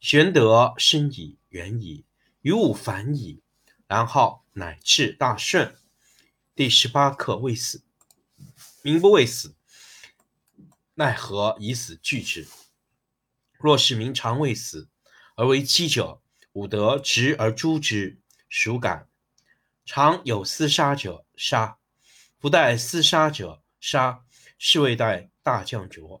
玄德深矣，远矣，于物反矣，然后乃至大顺。第十八课：未死，民不畏死，奈何以死惧之？若是民常畏死，而为饥者，吾得执而诛之，孰敢？常有厮杀者，杀；不待厮杀者，杀。是谓待大将浊。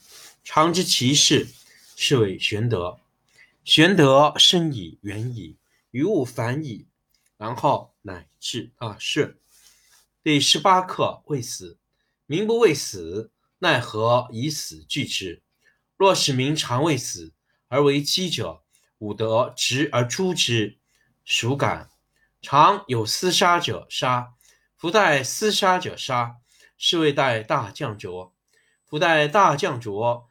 常知其事，是谓玄德。玄德生矣，远矣，于物反矣，然后乃至大顺。第十八课：未死，民不畏死，奈何以死惧之？若使民常畏死，而为饥者，吾得执而诛之，孰敢？常有厮杀者，杀；夫待厮杀者，杀。是谓待大将浊。夫待大将浊。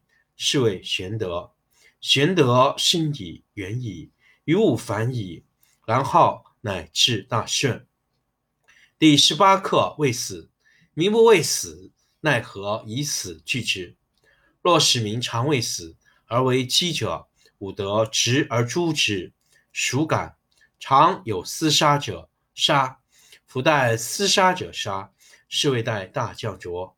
是谓玄德。玄德深矣，远矣，于物反矣，然后乃至大顺。第十八课：未死，民不畏死，奈何以死惧之？若使民常畏死，而为饥者，吾得执而诛之，孰敢？常有厮杀者，杀；夫待厮杀者，杀。是谓待大将浊。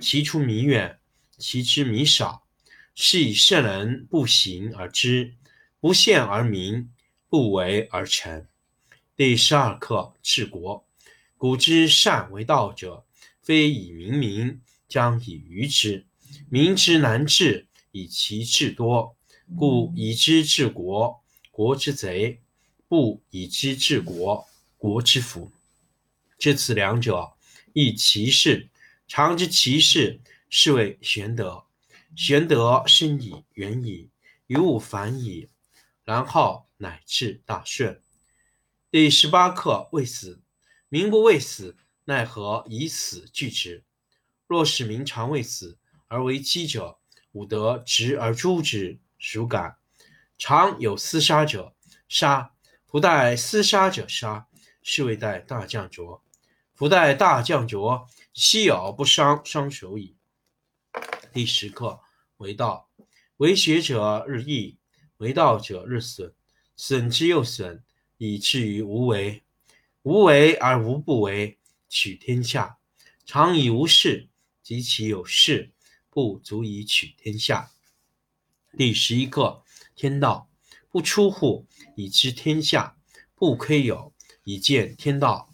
其出弥远。其知弥少，是以圣人不行而知，不见而明，不为而成。第十二课治国。古之善为道者，非以明民，将以愚之。民之难治，以其智多。故以知治国，国之贼；不以知治国，国之福。知此两者，亦其事。常知其事，是谓玄德。玄德深矣，远矣，于物反矣，然后乃至大顺。第十八课：未死。民不畏死，奈何以死惧之？若使民常畏死，而为饥者，吾得执而诛之，孰敢？常有厮杀者，杀；不待厮杀者，杀。是谓待大将浊。夫待大将浊，奚有不伤伤手矣。第十课：为道。为学者日益，为道者日损，损之又损，以至于无为。无为而无不为，取天下常以无事，及其有事，不足以取天下。第十一课：天道不出户，以知天下；不窥有，以见天道。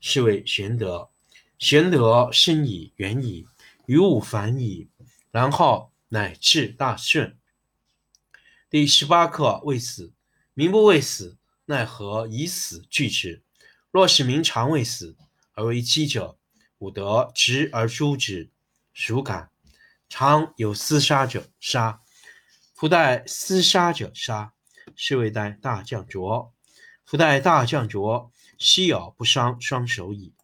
是谓玄德。玄德深矣，远矣，于物反矣，然后乃至大顺。第十八课：未死。民不畏死。奈何以死惧之？若使民常畏死，而为饥者，吾得执而诛之，孰敢？常有厮杀者，杀；夫待厮杀者，杀。是谓待大将浊。夫待大将浊，奚有不伤双手矣。